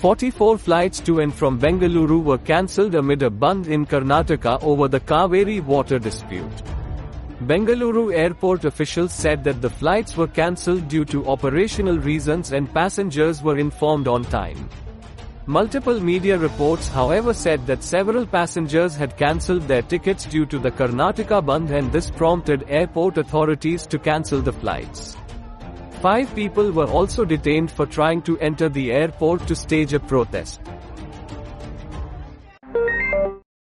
44 flights to and from Bengaluru were cancelled amid a bandh in Karnataka over the Cauvery water dispute. Bengaluru airport officials said that the flights were cancelled due to operational reasons and passengers were informed on time. Multiple media reports however said that several passengers had cancelled their tickets due to the Karnataka Bandh and this prompted airport authorities to cancel the flights. Five people were also detained for trying to enter the airport to stage a protest.